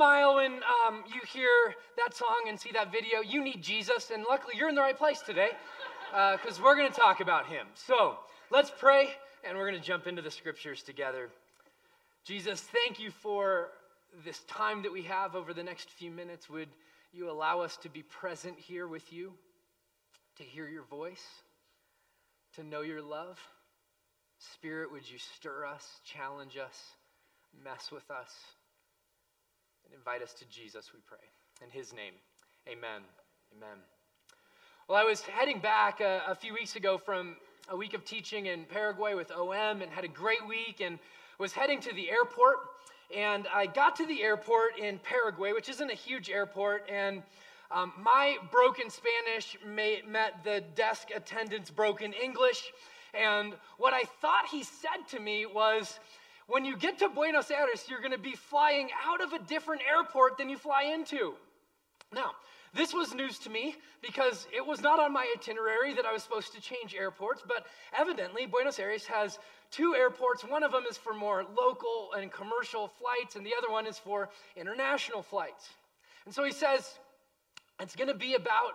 smile when um, you hear that song and see that video, you need Jesus, and luckily you're in the right place today because uh, we're going to talk about him. So let's pray, and we're going to jump into the scriptures together. Jesus, thank you for this time that we have over the next few minutes. Would you allow us to be present here with you, to hear your voice, to know your love? Spirit, would you stir us, challenge us, mess with us? Invite us to Jesus, we pray. In his name, amen. Amen. Well, I was heading back a, a few weeks ago from a week of teaching in Paraguay with OM and had a great week and was heading to the airport. And I got to the airport in Paraguay, which isn't a huge airport, and um, my broken Spanish may, met the desk attendant's broken English. And what I thought he said to me was, when you get to Buenos Aires, you're going to be flying out of a different airport than you fly into. Now, this was news to me because it was not on my itinerary that I was supposed to change airports, but evidently Buenos Aires has two airports. One of them is for more local and commercial flights, and the other one is for international flights. And so he says it's going to be about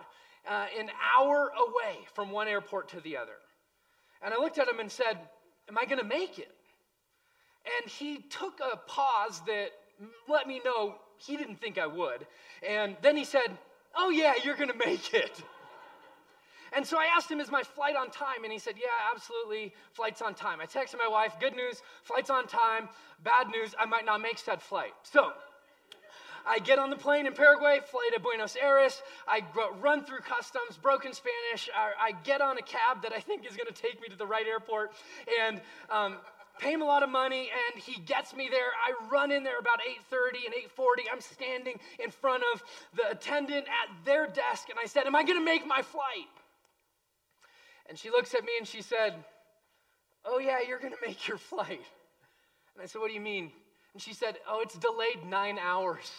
uh, an hour away from one airport to the other. And I looked at him and said, Am I going to make it? And he took a pause that let me know he didn't think I would. And then he said, Oh, yeah, you're going to make it. And so I asked him, Is my flight on time? And he said, Yeah, absolutely, flight's on time. I texted my wife, Good news, flight's on time. Bad news, I might not make said flight. So I get on the plane in Paraguay, fly to Buenos Aires. I run through customs, broken Spanish. I, get on a cab that I think is going to take me to the right airport. And um, pay him a lot of money and he gets me there. I run in there about 8.30 and 8.40 i'm standing in front of the attendant at their desk and i said am i going to make my flight? And she looks at me and she said oh yeah you're going to make your flight. And i said what do you mean? And she said oh it's delayed nine hours.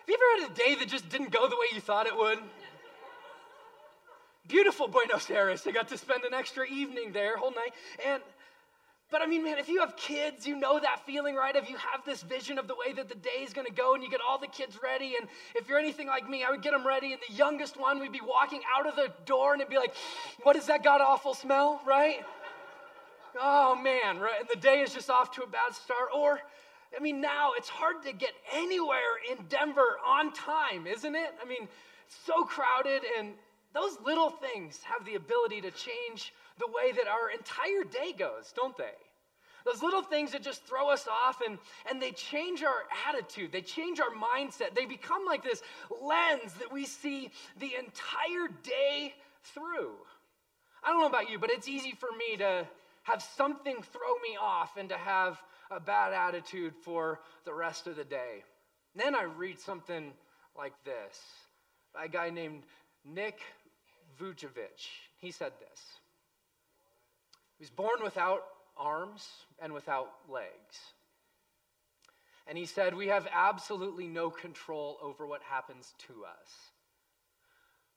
Have you ever had a day that just didn't go the way you thought it would beautiful Buenos Aires. I got to spend an extra evening there, whole night. And but I mean, man, if you have kids, you know that feeling, right? If you have this vision of the way that the day is going to go and you get all the kids ready, and if you're anything like me, I would get them ready, and the youngest one, we'd be walking out of the door and it'd be like, what is that god awful smell, right? oh, man, right? And the day is just off to a bad start. Or, I mean, now it's hard to get anywhere in Denver on time, isn't it? I mean, so crowded and those little things have the ability to change the way that our entire day goes, don't they? Those little things that just throw us off and, and they change our attitude, they change our mindset. They become like this lens that we see the entire day through. I don't know about you, but it's easy for me to have something throw me off and to have a bad attitude for the rest of the day. And then I read something like this by a guy named Nick Vujicic. He said this He was born without arms and without legs. And he said, We have absolutely no control over what happens to us,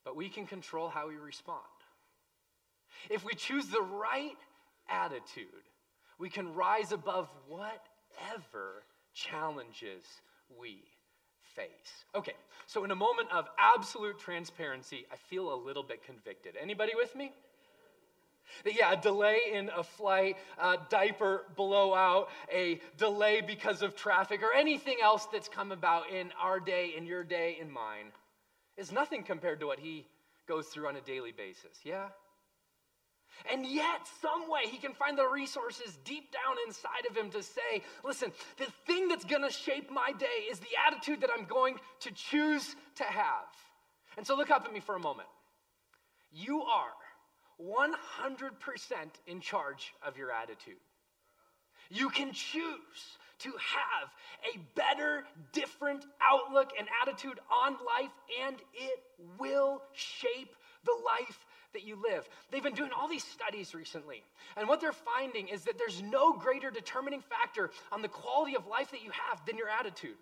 but we can control how we respond. If we choose the right attitude, we can rise above whatever challenges we face. Okay, so in a moment of absolute transparency, I feel a little bit convicted. Anybody with me? Yeah, a delay in a flight, a diaper blowout, a delay because of traffic, or anything else that's come about in our day, in your day, in mine, is nothing compared to what he goes through on a daily basis. Yeah? And yet, some way, he can find the resources deep down inside of him to say, listen, the thing that's going to shape my day is the attitude that I'm going to choose to have. And so, look up at me for a moment. You are 100% in charge of your attitude. You can choose to have a better, different outlook and attitude on life, and it will shape the life that you live. They've been doing all these studies recently, and what they're finding is that there's no greater determining factor on the quality of life that you have than your attitude.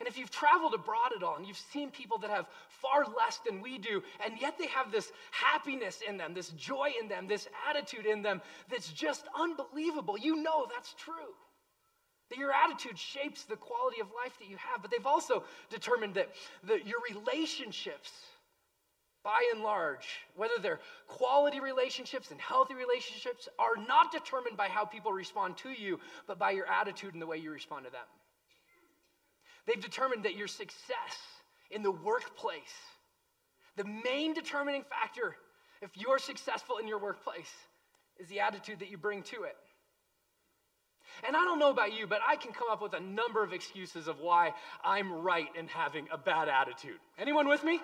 And if you've traveled abroad at all and you've seen people that have far less than we do, and yet they have this happiness in them, this joy in them, this attitude in them that's just unbelievable, you know that's true. That your attitude shapes the quality of life that you have. But they've also determined that, that your relationships, by and large, whether they're quality relationships and healthy relationships, are not determined by how people respond to you, but by your attitude and the way you respond to them. They've determined that your success in the workplace, the main determining factor if you're successful in your workplace, is the attitude that you bring to it. And I don't know about you, but I can come up with a number of excuses of why I'm right in having a bad attitude. Anyone with me?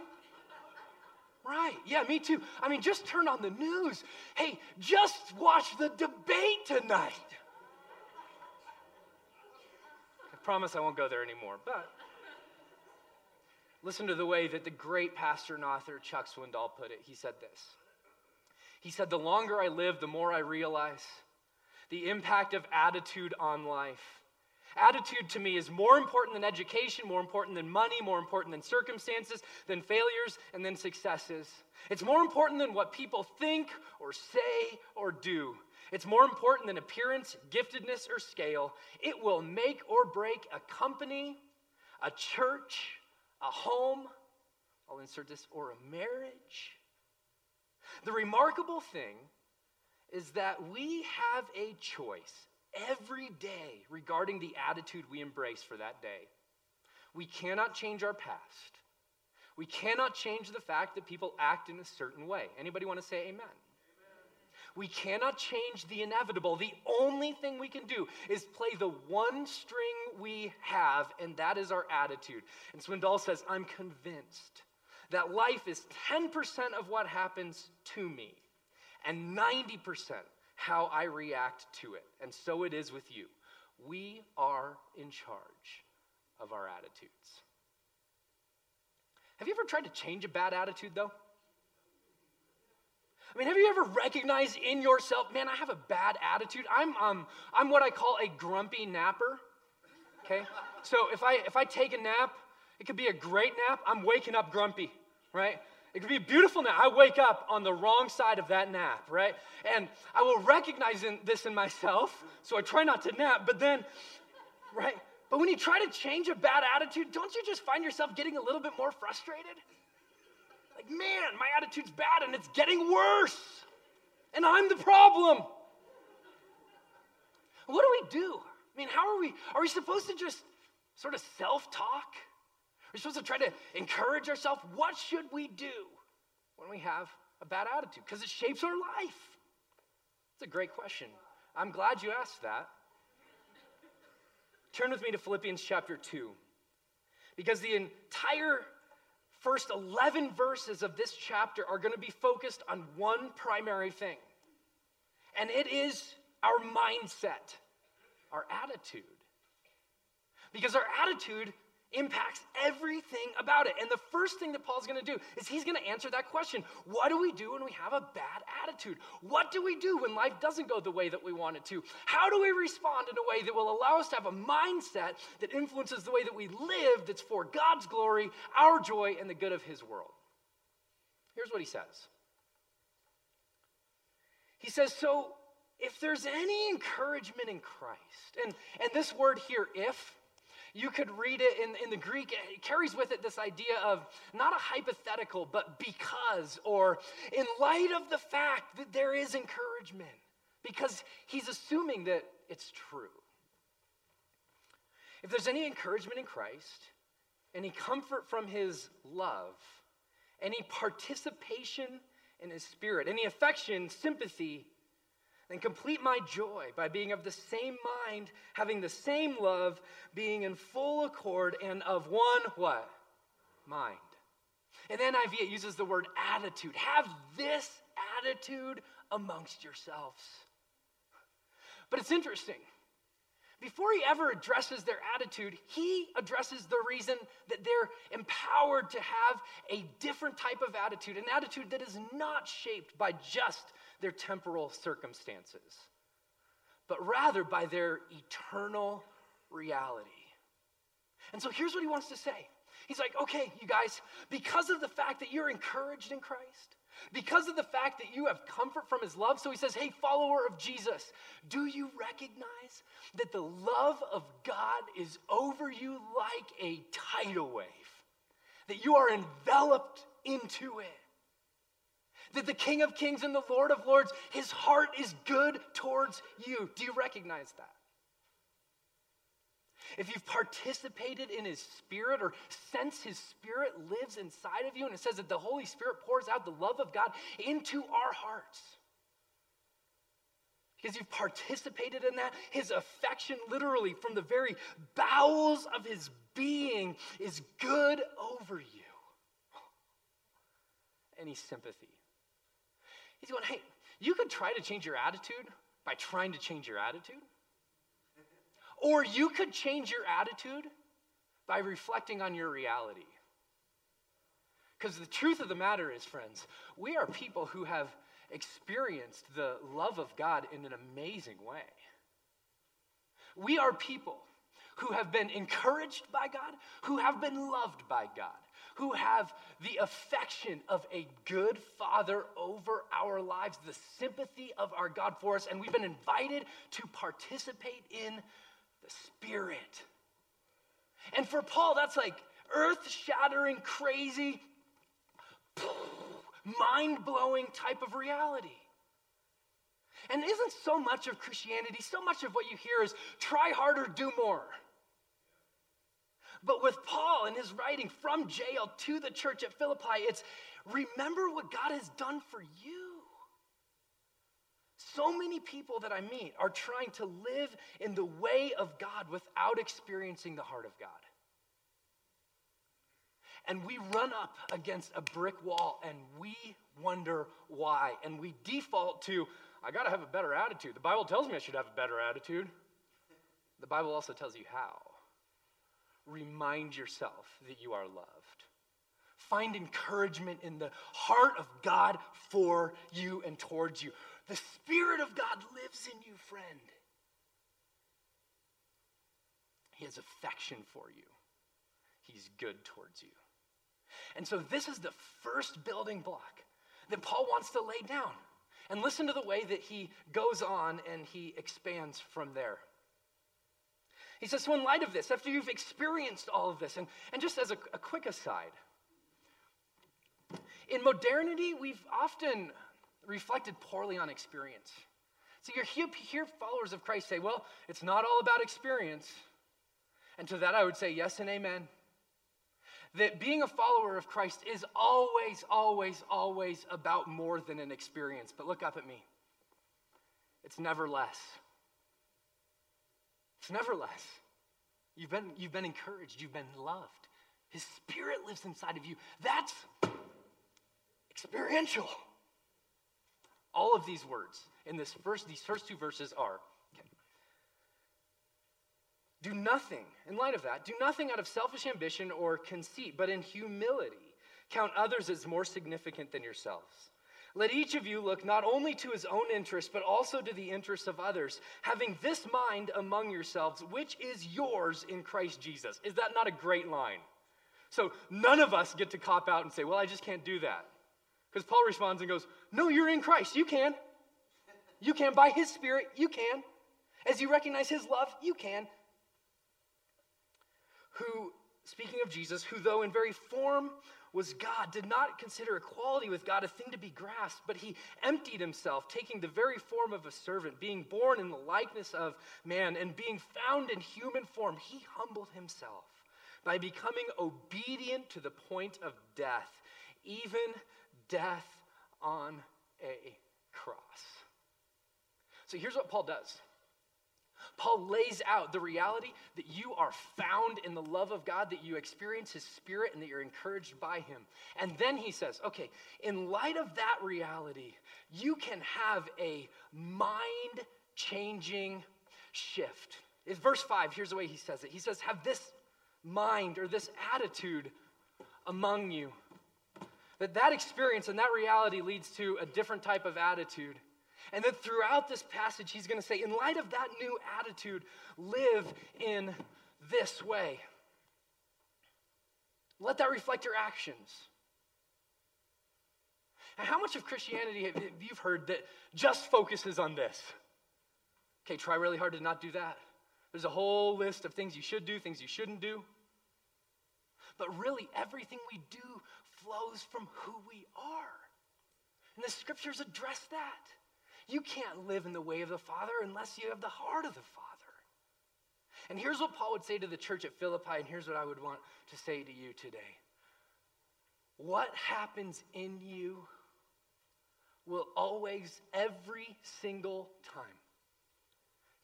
Right. Yeah, me too. I mean, just turn on the news. Hey, just watch the debate tonight. I promise I won't go there anymore, but listen to the way that the great pastor and author Chuck Swindoll put it. He said this He said, The longer I live, the more I realize the impact of attitude on life. Attitude to me is more important than education, more important than money, more important than circumstances, than failures, and than successes. It's more important than what people think or say or do. It's more important than appearance, giftedness, or scale. It will make or break a company, a church, a home, I'll insert this, or a marriage. The remarkable thing is that we have a choice every day regarding the attitude we embrace for that day. We cannot change our past. We cannot change the fact that people act in a certain way. Anybody want to say amen? amen? We cannot change the inevitable. The only thing we can do is play the one string we have, and that is our attitude. And Swindoll says, I'm convinced that life is 10% of what happens to me and 90% how I react to it. And so it is with you. We are in charge of our attitudes. Have you ever tried to change a bad attitude, though? I mean, have you ever recognized in yourself, man, I have a bad attitude? I'm, um, I'm what I call a grumpy napper. Okay? So if I, if I take a nap, it could be a great nap, I'm waking up grumpy, right? It could be a beautiful nap. I wake up on the wrong side of that nap, right? And I will recognize in, this in myself, so I try not to nap, but then, right? But when you try to change a bad attitude, don't you just find yourself getting a little bit more frustrated? Like, man, my attitude's bad and it's getting worse. And I'm the problem. What do we do? I mean, how are we? Are we supposed to just sort of self talk? We're supposed to try to encourage ourselves. What should we do when we have a bad attitude? Because it shapes our life. It's a great question. I'm glad you asked that. Turn with me to Philippians chapter 2. Because the entire first 11 verses of this chapter are going to be focused on one primary thing, and it is our mindset, our attitude. Because our attitude impacts everything about it. And the first thing that Paul's going to do is he's going to answer that question What do we do when we have a bad attitude? What do we do when life doesn't go the way that we want it to? How do we respond in a way that will allow us to have a mindset that influences the way that we live, that's for God's glory, our joy, and the good of his world? Here's what he says He says, So if there's any encouragement in Christ, and, and this word here, if, you could read it in, in the Greek, it carries with it this idea of not a hypothetical, but because, or in light of the fact that there is encouragement, because he's assuming that it's true. If there's any encouragement in Christ, any comfort from his love, any participation in his spirit, any affection, sympathy, and complete my joy by being of the same mind, having the same love, being in full accord, and of one what? Mind. And then NIV it uses the word attitude. Have this attitude amongst yourselves. But it's interesting. Before he ever addresses their attitude, he addresses the reason that they're empowered to have a different type of attitude, an attitude that is not shaped by just their temporal circumstances, but rather by their eternal reality. And so here's what he wants to say He's like, okay, you guys, because of the fact that you're encouraged in Christ, because of the fact that you have comfort from his love, so he says, hey, follower of Jesus, do you recognize that the love of God is over you like a tidal wave? That you are enveloped into it? That the King of Kings and the Lord of Lords, his heart is good towards you. Do you recognize that? if you've participated in his spirit or sense his spirit lives inside of you, and it says that the Holy Spirit pours out the love of God into our hearts. Because you've participated in that, his affection, literally from the very bowels of his being, is good over you. Any sympathy. He's going, hey, you could try to change your attitude by trying to change your attitude. Or you could change your attitude by reflecting on your reality. Because the truth of the matter is, friends, we are people who have experienced the love of God in an amazing way. We are people who have been encouraged by God, who have been loved by God, who have the affection of a good father over our lives, the sympathy of our God for us, and we've been invited to participate in the Spirit. And for Paul, that's like earth shattering, crazy, mind blowing type of reality. And isn't so much of Christianity, so much of what you hear is try harder, do more. But with Paul and his writing from jail to the church at Philippi, it's remember what God has done for you. So many people that I meet are trying to live in the way of God without experiencing the heart of God. And we run up against a brick wall and we wonder why. And we default to, I got to have a better attitude. The Bible tells me I should have a better attitude. The Bible also tells you how. Remind yourself that you are loved. Find encouragement in the heart of God for you and towards you. The Spirit of God lives in you, friend. He has affection for you, He's good towards you. And so, this is the first building block that Paul wants to lay down. And listen to the way that he goes on and he expands from there. He says, So, in light of this, after you've experienced all of this, and, and just as a, a quick aside, in modernity, we've often reflected poorly on experience. So you hear, hear followers of Christ say, well, it's not all about experience. And to that I would say yes and amen. That being a follower of Christ is always, always, always about more than an experience. But look up at me. It's never less. It's never less. You've been, you've been encouraged, you've been loved. His spirit lives inside of you. That's experiential. All of these words in this first, these first two verses are okay. Do nothing, in light of that, do nothing out of selfish ambition or conceit, but in humility count others as more significant than yourselves. Let each of you look not only to his own interest, but also to the interests of others, having this mind among yourselves, which is yours in Christ Jesus. Is that not a great line? So none of us get to cop out and say, Well, I just can't do that. Because Paul responds and goes, No, you're in Christ. You can. You can. By his Spirit, you can. As you recognize his love, you can. Who, speaking of Jesus, who though in very form was God, did not consider equality with God a thing to be grasped, but he emptied himself, taking the very form of a servant, being born in the likeness of man, and being found in human form, he humbled himself by becoming obedient to the point of death, even death on a cross. So here's what Paul does. Paul lays out the reality that you are found in the love of God, that you experience His Spirit, and that you're encouraged by Him. And then he says, okay, in light of that reality, you can have a mind changing shift. It's verse 5, here's the way he says it. He says, Have this mind or this attitude among you that that experience and that reality leads to a different type of attitude. And then throughout this passage, he's going to say, in light of that new attitude, live in this way. Let that reflect your actions. And how much of Christianity have you heard that just focuses on this? Okay, try really hard to not do that. There's a whole list of things you should do, things you shouldn't do. But really, everything we do flows from who we are. And the scriptures address that. You can't live in the way of the Father unless you have the heart of the Father. And here's what Paul would say to the church at Philippi, and here's what I would want to say to you today. What happens in you will always, every single time,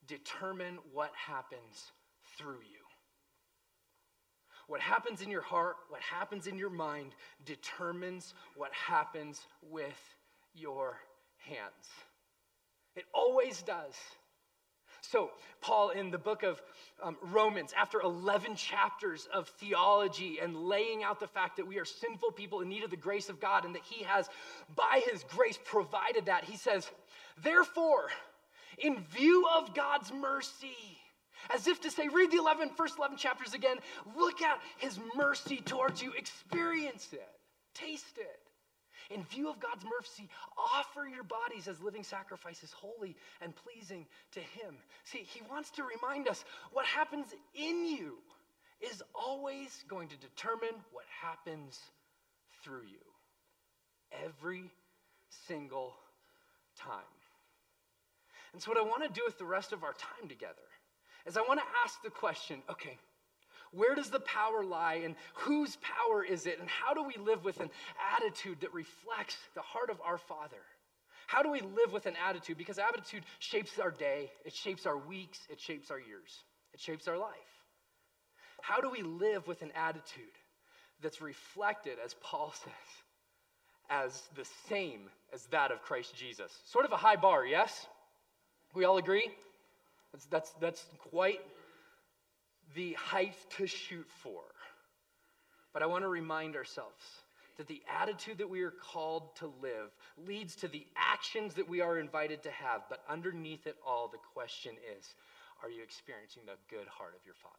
determine what happens through you. What happens in your heart, what happens in your mind, determines what happens with your hands. It always does. So, Paul, in the book of um, Romans, after 11 chapters of theology and laying out the fact that we are sinful people in need of the grace of God and that he has, by his grace, provided that, he says, Therefore, in view of God's mercy, as if to say, read the 11, first 11 chapters again, look at his mercy towards you, experience it, taste it in view of God's mercy, offer your bodies as living sacrifices, holy and pleasing to Him. See, He wants to remind us what happens in you is always going to determine what happens through you. Every single time. And so, what I want to do with the rest of our time together is I want to ask the question okay, where does the power lie and whose power is it? And how do we live with an attitude that reflects the heart of our Father? How do we live with an attitude? Because attitude shapes our day, it shapes our weeks, it shapes our years, it shapes our life. How do we live with an attitude that's reflected, as Paul says, as the same as that of Christ Jesus? Sort of a high bar, yes? We all agree? That's, that's, that's quite the height to shoot for. But I want to remind ourselves that the attitude that we are called to live leads to the actions that we are invited to have. But underneath it all, the question is are you experiencing the good heart of your Father?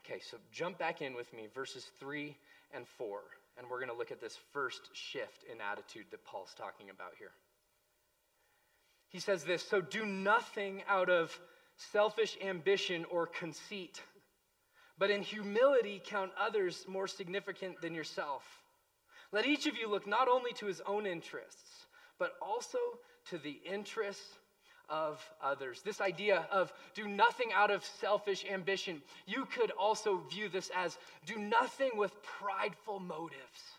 Okay, so jump back in with me, verses 3 and 4, and we're going to look at this first shift in attitude that Paul's talking about here. He says this So do nothing out of selfish ambition or conceit, but in humility count others more significant than yourself. Let each of you look not only to his own interests, but also to the interests of others. This idea of do nothing out of selfish ambition, you could also view this as do nothing with prideful motives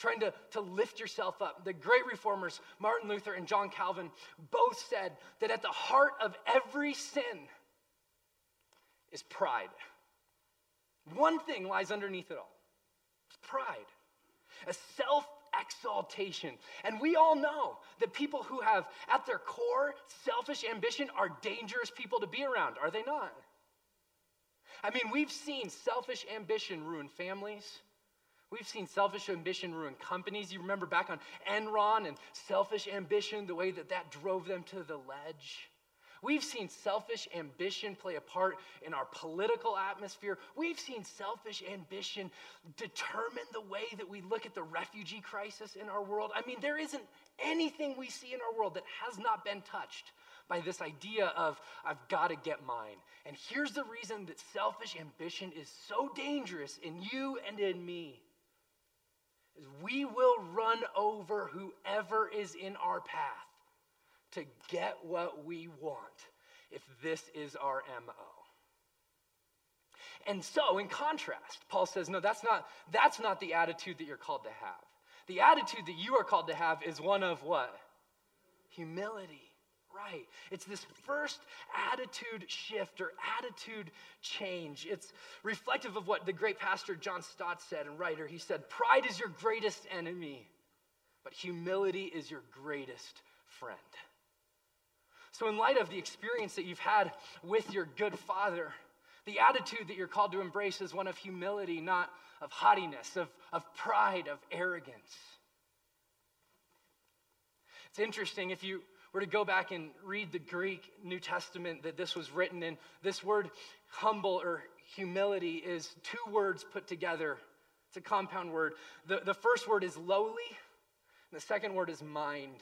trying to, to lift yourself up. The great reformers, Martin Luther and John Calvin, both said that at the heart of every sin is pride. One thing lies underneath it all it's pride, a self exaltation. And we all know that people who have at their core selfish ambition are dangerous people to be around, are they not? I mean, we've seen selfish ambition ruin families. We've seen selfish ambition ruin companies. You remember back on Enron and selfish ambition, the way that that drove them to the ledge. We've seen selfish ambition play a part in our political atmosphere. We've seen selfish ambition determine the way that we look at the refugee crisis in our world. I mean, there isn't anything we see in our world that has not been touched by this idea of, I've got to get mine. And here's the reason that selfish ambition is so dangerous in you and in me we will run over whoever is in our path to get what we want if this is our MO. And so, in contrast, Paul says, no, that's not, that's not the attitude that you're called to have. The attitude that you are called to have is one of what? Humility right. It's this first attitude shift or attitude change. It's reflective of what the great pastor John Stott said and writer. He said, Pride is your greatest enemy, but humility is your greatest friend. So, in light of the experience that you've had with your good father, the attitude that you're called to embrace is one of humility, not of haughtiness, of, of pride, of arrogance. It's interesting if you were to go back and read the Greek New Testament that this was written in, this word humble or humility is two words put together. It's a compound word. The, the first word is lowly, and the second word is mind.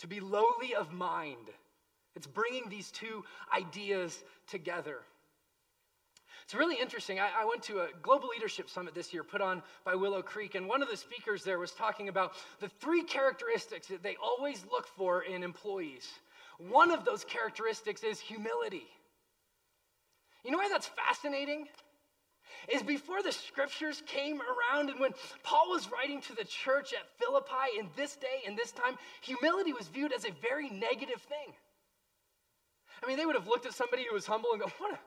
To be lowly of mind. It's bringing these two ideas together. It's really interesting. I, I, went to a global leadership summit this year put on by Willow Creek, and one of the speakers there was talking about the three characteristics that they always look for in employees. One of those characteristics is humility. You know why that's fascinating? Is before the scriptures came around, and when Paul was writing to the church at Philippi in this day, in this time, humility was viewed as a very negative thing. I mean, they would have looked at somebody who was humble and go, What a,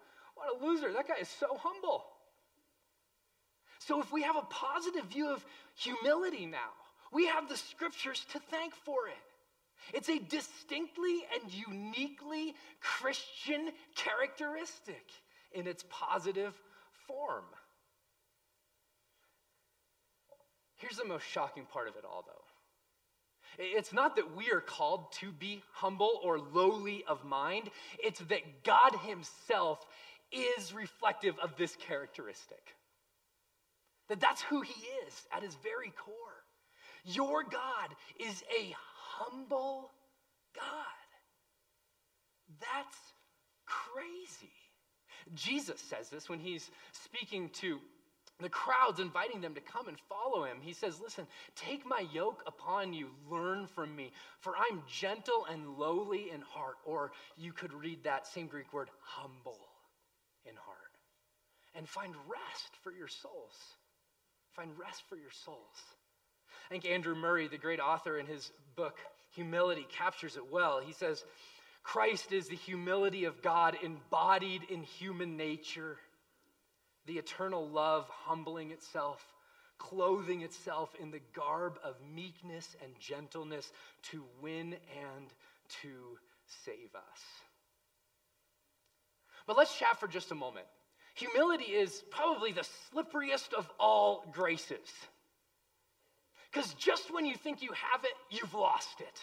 what a loser. That guy is so humble. So, if we have a positive view of humility now, we have the scriptures to thank for it. It's a distinctly and uniquely Christian characteristic in its positive form. Here's the most shocking part of it all, though. It's not that we are called to be humble or lowly of mind, it's that God Himself is reflective of this characteristic. That that's who He is at His very core. Your God is a humble God. That's crazy. Jesus says this when he's speaking to the crowds, inviting them to come and follow him. He says, Listen, take my yoke upon you, learn from me, for I'm gentle and lowly in heart. Or you could read that same Greek word, humble in heart. And find rest for your souls. Find rest for your souls. I think Andrew Murray, the great author, in his book, Humility, captures it well. He says, Christ is the humility of God embodied in human nature, the eternal love humbling itself, clothing itself in the garb of meekness and gentleness to win and to save us. But let's chat for just a moment. Humility is probably the slipperiest of all graces. Because just when you think you have it, you've lost it.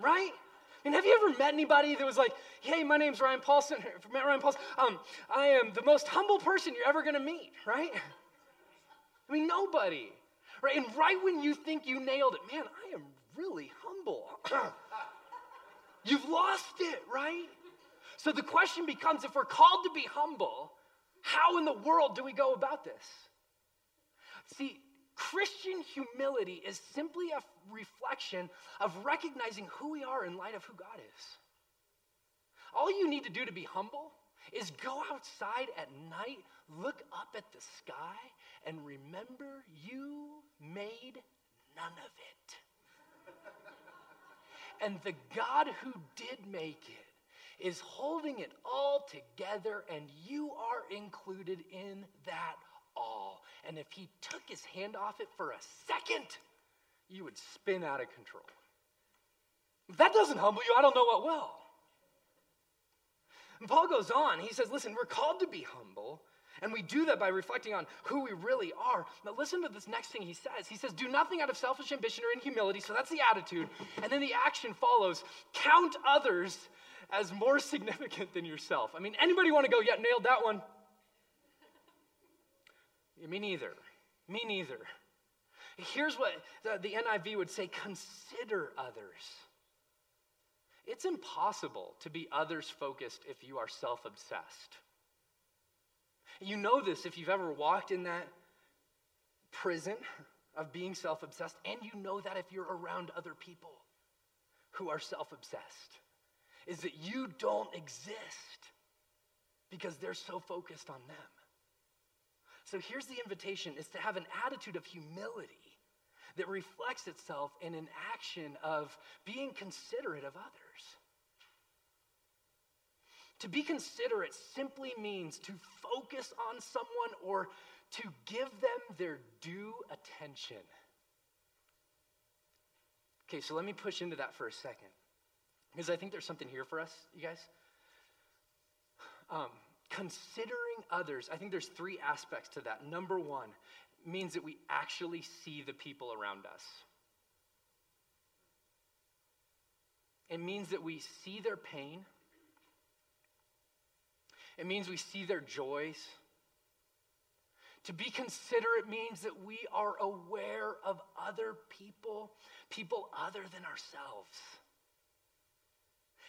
Right? And have you ever met anybody that was like, hey, my name's Ryan Paulson, met Ryan Paulson. Um, I am the most humble person you're ever gonna meet, right? I mean, nobody. Right? And right when you think you nailed it, man, I am really humble. You've lost it, right? So the question becomes if we're called to be humble, how in the world do we go about this? See, Christian humility is simply a reflection of recognizing who we are in light of who God is. All you need to do to be humble is go outside at night, look up at the sky, and remember you made none of it. and the God who did make it is holding it all together, and you are included in that all. And if he took his hand off it for a second, you would spin out of control. If that doesn't humble you, I don't know what will. And Paul goes on. He says, Listen, we're called to be humble, and we do that by reflecting on who we really are. Now, listen to this next thing he says. He says, Do nothing out of selfish ambition or in humility. So that's the attitude. And then the action follows count others as more significant than yourself. I mean, anybody want to go, yeah, nailed that one? Me neither. Me neither. Here's what the, the NIV would say consider others. It's impossible to be others focused if you are self obsessed. You know this if you've ever walked in that prison of being self obsessed, and you know that if you're around other people who are self obsessed, is that you don't exist because they're so focused on them. So here's the invitation is to have an attitude of humility that reflects itself in an action of being considerate of others. To be considerate simply means to focus on someone or to give them their due attention. Okay, so let me push into that for a second because I think there's something here for us, you guys. Um, Considering others, I think there's three aspects to that. Number one means that we actually see the people around us. It means that we see their pain. it means we see their joys. To be considerate means that we are aware of other people, people other than ourselves.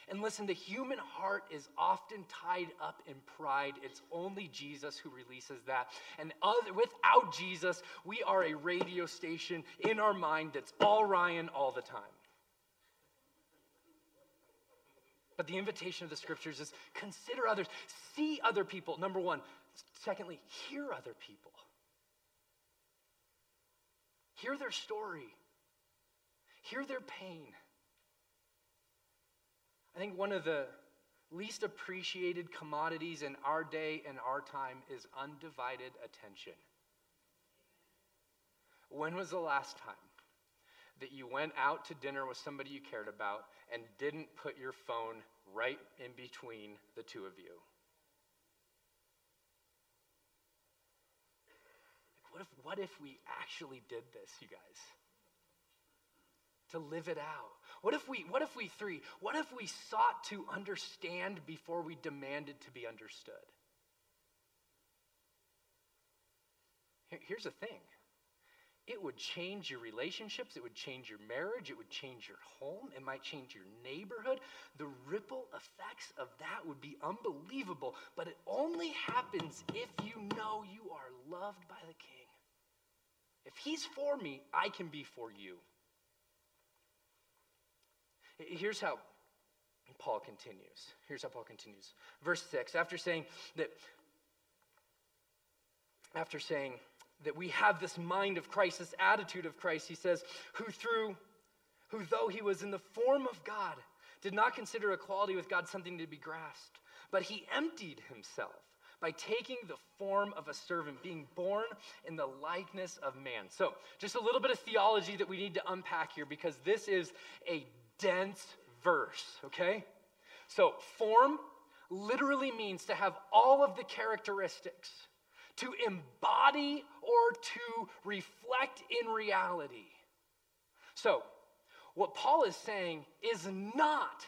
And listen, the human heart is often tied up in pride. It's only Jesus who releases that. And other, without Jesus, we are a radio station in our mind that's all Ryan all the time. But the invitation of the scriptures is consider others, see other people, number one. Secondly, hear other people. Hear their story, hear their pain. I think one of the least appreciated commodities in our day and our time is undivided attention. When was the last time that you went out to dinner with somebody you cared about and didn't put your phone right in between the two of you? What if, what if we actually did this, you guys? To live it out. What if we, what if we three, what if we sought to understand before we demanded to be understood? Here's the thing it would change your relationships, it would change your marriage, it would change your home, it might change your neighborhood. The ripple effects of that would be unbelievable, but it only happens if you know you are loved by the King. If He's for me, I can be for you. Here's how Paul continues. Here's how Paul continues. Verse 6, after saying that, after saying, that we have this mind of Christ, this attitude of Christ. He says, who through, who though he was in the form of God, did not consider equality with God something to be grasped, but he emptied himself by taking the form of a servant, being born in the likeness of man. So, just a little bit of theology that we need to unpack here because this is a dense verse, okay? So, form literally means to have all of the characteristics to embody or to reflect in reality. So, what Paul is saying is not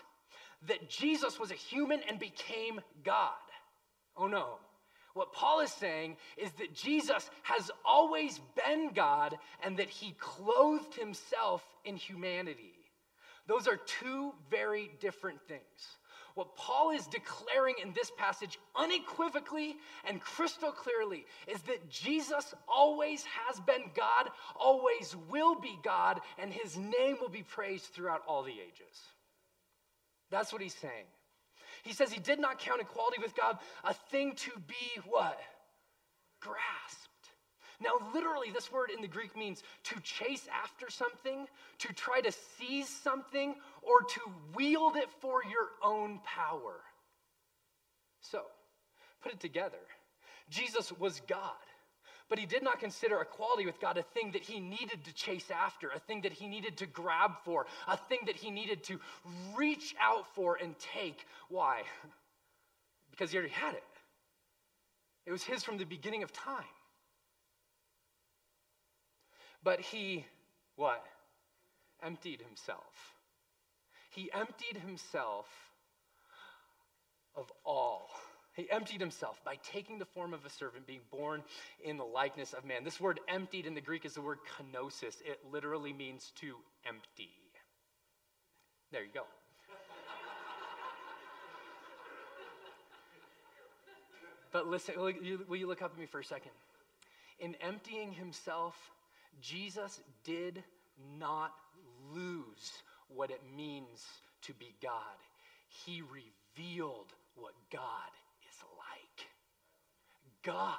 that Jesus was a human and became God. Oh no. What Paul is saying is that Jesus has always been God and that he clothed himself in humanity. Those are two very different things. What Paul is declaring in this passage unequivocally and crystal clearly is that Jesus always has been God, always will be God, and his name will be praised throughout all the ages. That's what he's saying. He says he did not count equality with God a thing to be what? Grasped. Now, literally, this word in the Greek means to chase after something, to try to seize something, or to wield it for your own power. So, put it together. Jesus was God, but he did not consider equality with God a thing that he needed to chase after, a thing that he needed to grab for, a thing that he needed to reach out for and take. Why? Because he already had it. It was his from the beginning of time. But he, what? Emptied himself. He emptied himself of all. He emptied himself by taking the form of a servant, being born in the likeness of man. This word emptied in the Greek is the word kenosis. It literally means to empty. There you go. but listen, will you, will you look up at me for a second? In emptying himself, Jesus did not lose what it means to be God. He revealed what God is like. God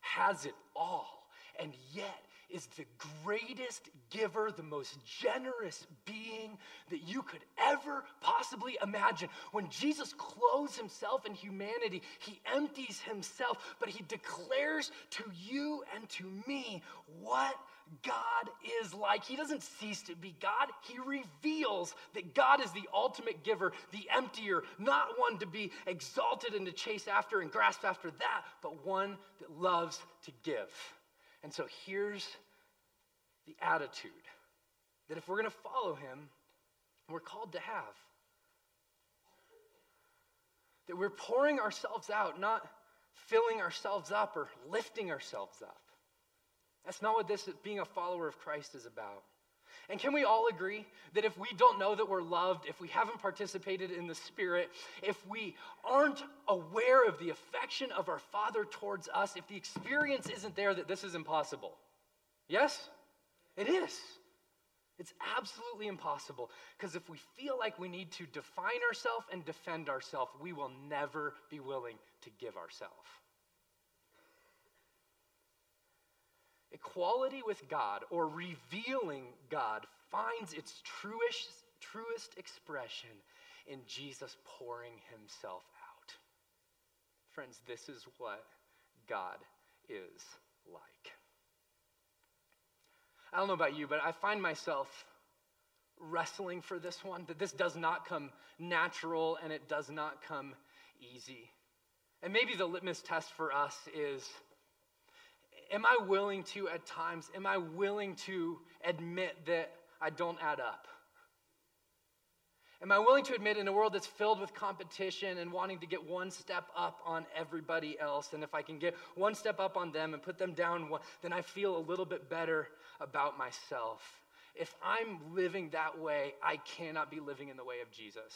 has it all, and yet is the greatest giver, the most generous being that you could ever possibly imagine. When Jesus clothes himself in humanity, he empties himself, but he declares to you and to me what God is like. He doesn't cease to be God. He reveals that God is the ultimate giver, the emptier, not one to be exalted and to chase after and grasp after that, but one that loves to give. And so here's the attitude that if we're going to follow him, we're called to have. That we're pouring ourselves out, not filling ourselves up or lifting ourselves up. That's not what this being a follower of Christ is about. And can we all agree that if we don't know that we're loved, if we haven't participated in the Spirit, if we aren't aware of the affection of our Father towards us, if the experience isn't there, that this is impossible? Yes? It is. It's absolutely impossible because if we feel like we need to define ourselves and defend ourselves, we will never be willing to give ourselves. Equality with God or revealing God finds its truest, truest expression in Jesus pouring himself out. Friends, this is what God is like. I don't know about you, but I find myself wrestling for this one, that this does not come natural and it does not come easy. And maybe the litmus test for us is am I willing to, at times, am I willing to admit that I don't add up? Am I willing to admit in a world that's filled with competition and wanting to get one step up on everybody else, and if I can get one step up on them and put them down, then I feel a little bit better about myself? If I'm living that way, I cannot be living in the way of Jesus.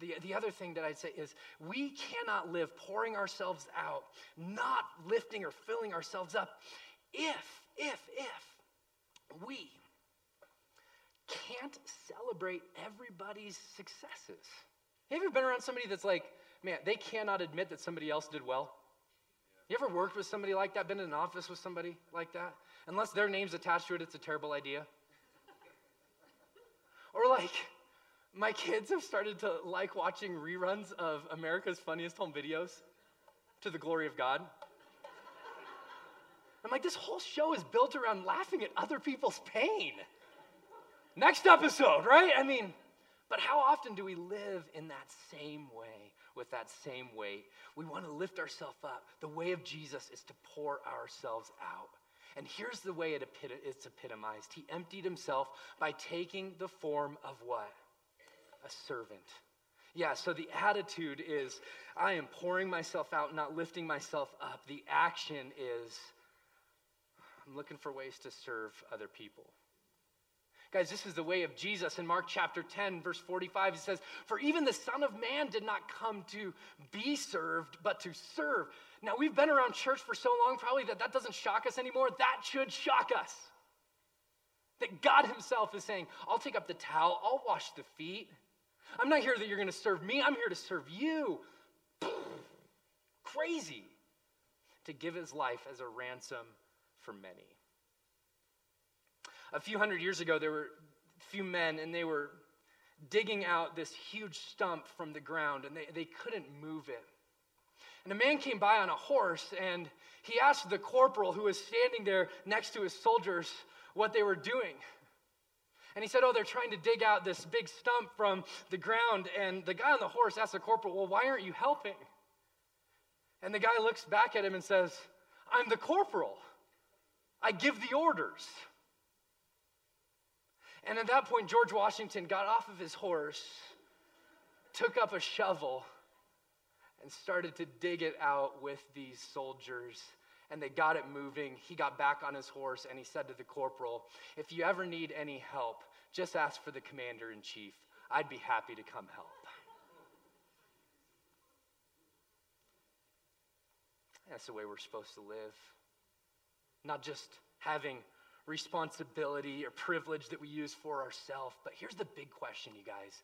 The, the other thing that I'd say is we cannot live pouring ourselves out, not lifting or filling ourselves up, if, if, if we can't celebrate everybody's successes. Have you ever been around somebody that's like, man, they cannot admit that somebody else did well? You ever worked with somebody like that, been in an office with somebody like that? Unless their name's attached to it, it's a terrible idea. or like, my kids have started to like watching reruns of America's Funniest Home Videos to the glory of God. I'm like, this whole show is built around laughing at other people's pain. Next episode, right? I mean, but how often do we live in that same way, with that same weight? We want to lift ourselves up. The way of Jesus is to pour ourselves out. And here's the way it it's epitomized He emptied himself by taking the form of what? A servant. Yeah, so the attitude is I am pouring myself out, not lifting myself up. The action is I'm looking for ways to serve other people. Guys, this is the way of Jesus. In Mark chapter 10, verse 45, he says, For even the Son of Man did not come to be served, but to serve. Now, we've been around church for so long, probably that that doesn't shock us anymore. That should shock us. That God Himself is saying, I'll take up the towel, I'll wash the feet. I'm not here that you're going to serve me, I'm here to serve you. Crazy to give His life as a ransom for many. A few hundred years ago, there were a few men, and they were digging out this huge stump from the ground, and they, they couldn't move it. And a man came by on a horse, and he asked the corporal who was standing there next to his soldiers what they were doing. And he said, Oh, they're trying to dig out this big stump from the ground. And the guy on the horse asked the corporal, Well, why aren't you helping? And the guy looks back at him and says, I'm the corporal. I give the orders. And at that point, George Washington got off of his horse, took up a shovel, and started to dig it out with these soldiers. And they got it moving. He got back on his horse and he said to the corporal, If you ever need any help, just ask for the commander in chief. I'd be happy to come help. That's the way we're supposed to live. Not just having responsibility or privilege that we use for ourselves. But here's the big question, you guys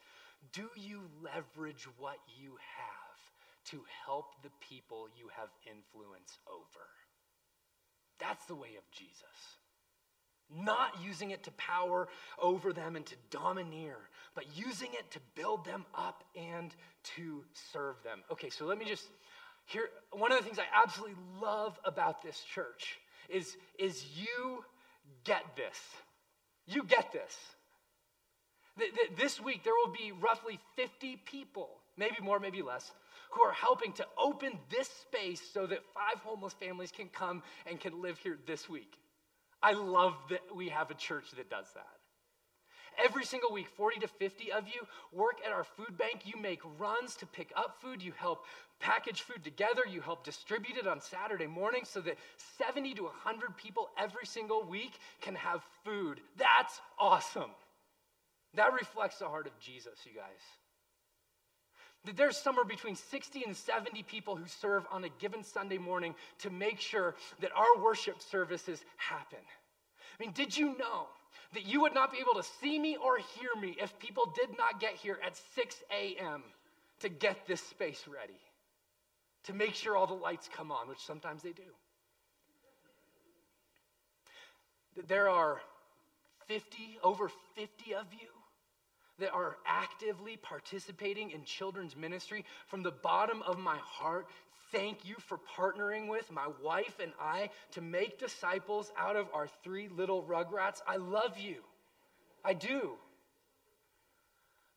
Do you leverage what you have to help the people you have influence over? That's the way of Jesus. Not using it to power over them and to domineer, but using it to build them up and to serve them. Okay, so let me just here one of the things I absolutely love about this church is, is you get this. You get this. This week, there will be roughly 50 people, maybe more, maybe less, who are helping to open this space so that five homeless families can come and can live here this week. I love that we have a church that does that. Every single week, 40 to 50 of you work at our food bank. You make runs to pick up food. You help package food together. You help distribute it on Saturday morning so that 70 to 100 people every single week can have food. That's awesome. That reflects the heart of Jesus, you guys. That there's somewhere between 60 and 70 people who serve on a given Sunday morning to make sure that our worship services happen. I mean, did you know that you would not be able to see me or hear me if people did not get here at 6 a.m. to get this space ready, to make sure all the lights come on, which sometimes they do? That there are 50, over 50 of you that are actively participating in children's ministry, from the bottom of my heart, thank you for partnering with my wife and I to make disciples out of our three little rugrats. I love you. I do.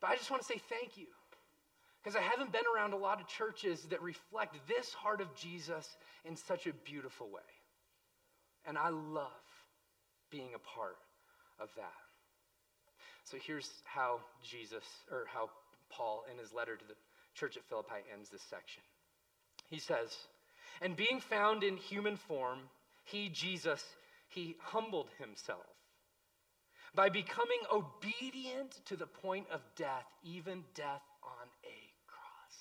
But I just want to say thank you. Because I haven't been around a lot of churches that reflect this heart of Jesus in such a beautiful way. And I love being a part of that. So here's how Jesus, or how Paul in his letter to the church at Philippi ends this section. He says, And being found in human form, he, Jesus, he humbled himself by becoming obedient to the point of death, even death on a cross.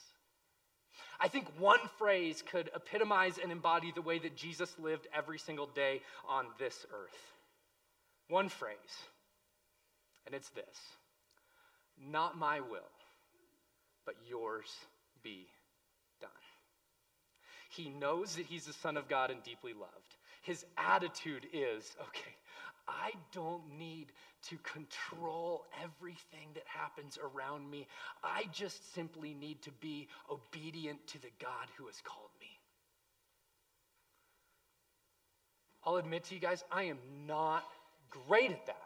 I think one phrase could epitomize and embody the way that Jesus lived every single day on this earth. One phrase and it's this Not my will, but yours be done. He knows that he's the Son of God and deeply loved. His attitude is okay, I don't need to control everything that happens around me. I just simply need to be obedient to the God who has called me. I'll admit to you guys, I am not great at that.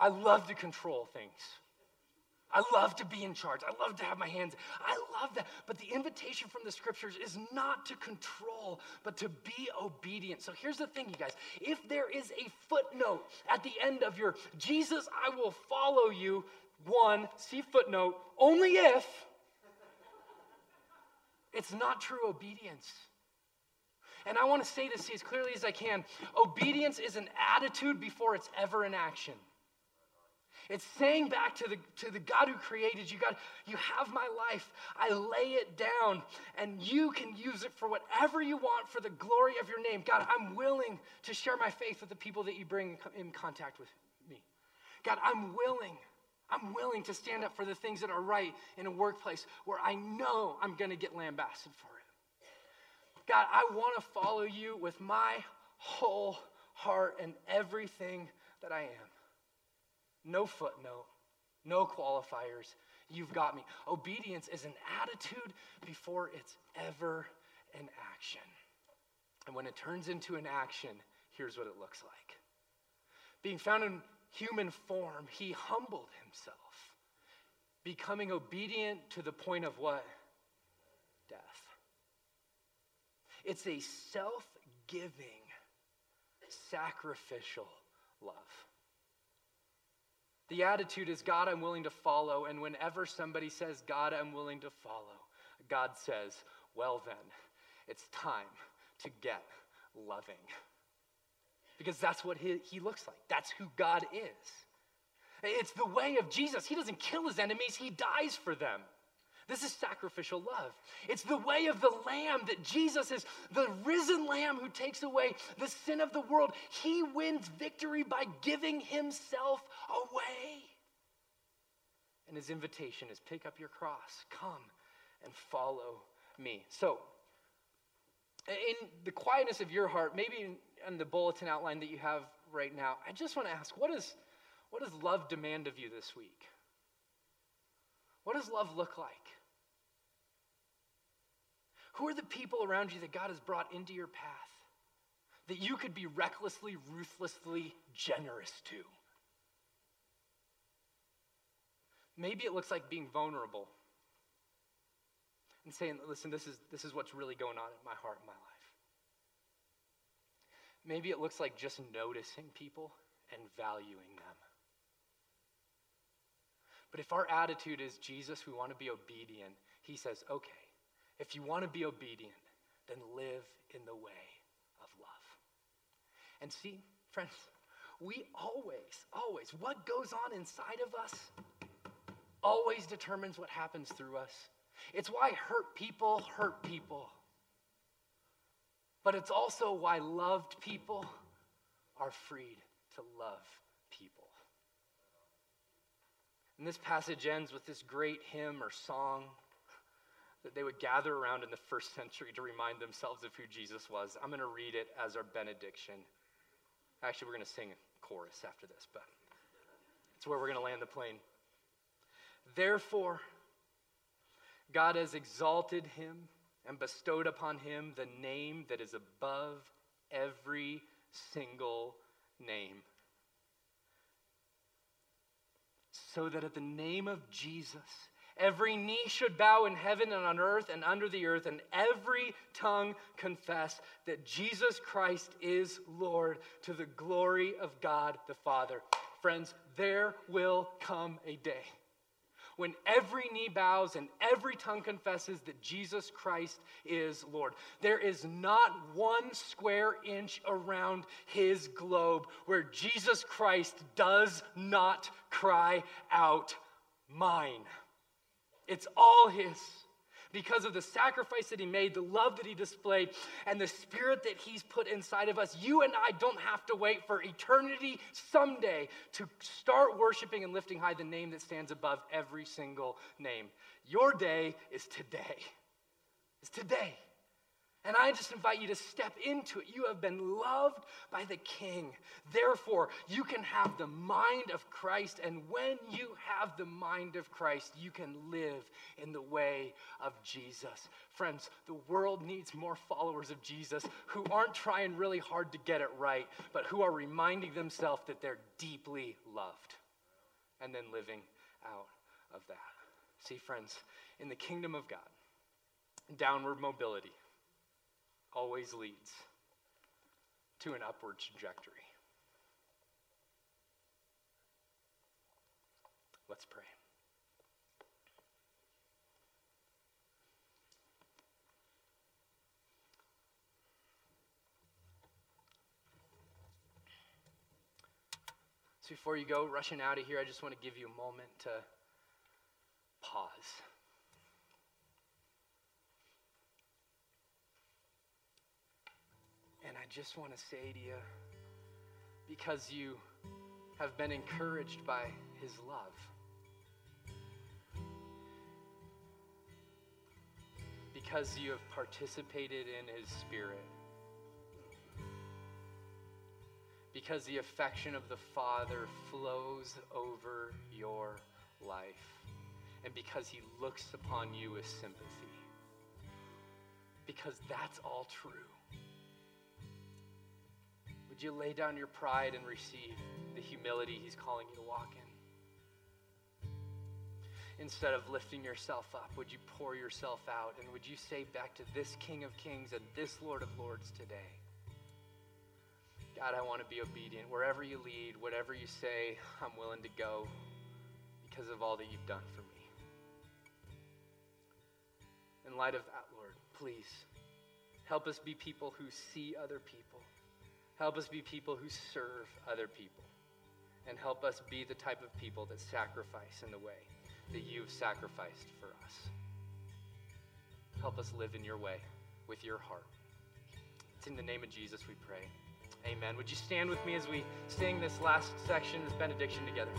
I love to control things. I love to be in charge. I love to have my hands. I love that. But the invitation from the scriptures is not to control, but to be obedient. So here's the thing, you guys. If there is a footnote at the end of your Jesus, I will follow you, one, see footnote, only if it's not true obedience. And I want to say this as clearly as I can obedience is an attitude before it's ever an action. It's saying back to the, to the God who created you, God, you have my life. I lay it down, and you can use it for whatever you want for the glory of your name. God, I'm willing to share my faith with the people that you bring in contact with me. God, I'm willing. I'm willing to stand up for the things that are right in a workplace where I know I'm going to get lambasted for it. God, I want to follow you with my whole heart and everything that I am. No footnote, no qualifiers. You've got me. Obedience is an attitude before it's ever an action. And when it turns into an action, here's what it looks like. Being found in human form, he humbled himself, becoming obedient to the point of what? Death. It's a self giving, sacrificial love. The attitude is, God, I'm willing to follow. And whenever somebody says, God, I'm willing to follow, God says, well, then, it's time to get loving. Because that's what he, he looks like. That's who God is. It's the way of Jesus. He doesn't kill his enemies, he dies for them. This is sacrificial love. It's the way of the Lamb that Jesus is the risen Lamb who takes away the sin of the world. He wins victory by giving himself away. And his invitation is pick up your cross, come and follow me. So, in the quietness of your heart, maybe in the bulletin outline that you have right now, I just want to ask what, is, what does love demand of you this week? What does love look like? Who are the people around you that God has brought into your path that you could be recklessly, ruthlessly generous to? Maybe it looks like being vulnerable and saying, listen, this is, this is what's really going on in my heart and my life. Maybe it looks like just noticing people and valuing them. But if our attitude is, Jesus, we want to be obedient, he says, okay, if you want to be obedient, then live in the way of love. And see, friends, we always, always, what goes on inside of us always determines what happens through us. It's why hurt people hurt people. But it's also why loved people are freed to love people. And this passage ends with this great hymn or song that they would gather around in the first century to remind themselves of who Jesus was. I'm going to read it as our benediction. Actually, we're going to sing a chorus after this, but it's where we're going to land the plane. Therefore, God has exalted him and bestowed upon him the name that is above every single name. So that at the name of Jesus, every knee should bow in heaven and on earth and under the earth, and every tongue confess that Jesus Christ is Lord to the glory of God the Father. Friends, there will come a day when every knee bows and every tongue confesses that Jesus Christ is Lord. There is not one square inch around his globe where Jesus Christ does not cry out, Mine. It's all his because of the sacrifice that he made, the love that he displayed, and the spirit that he's put inside of us. You and I don't have to wait for eternity someday to start worshiping and lifting high the name that stands above every single name. Your day is today. It's today. And I just invite you to step into it. You have been loved by the King. Therefore, you can have the mind of Christ. And when you have the mind of Christ, you can live in the way of Jesus. Friends, the world needs more followers of Jesus who aren't trying really hard to get it right, but who are reminding themselves that they're deeply loved and then living out of that. See, friends, in the kingdom of God, downward mobility always leads to an upward trajectory. Let's pray. So before you go rushing out of here, I just want to give you a moment to pause. And I just want to say to you, because you have been encouraged by his love, because you have participated in his spirit, because the affection of the Father flows over your life, and because he looks upon you with sympathy, because that's all true. Would you lay down your pride and receive the humility He's calling you to walk in? Instead of lifting yourself up, would you pour yourself out and would you say back to this King of Kings and this Lord of Lords today? God, I want to be obedient. Wherever you lead, whatever you say, I'm willing to go because of all that you've done for me. In light of that, Lord, please help us be people who see other people Help us be people who serve other people. And help us be the type of people that sacrifice in the way that you've sacrificed for us. Help us live in your way with your heart. It's in the name of Jesus we pray. Amen. Would you stand with me as we sing this last section, this benediction together?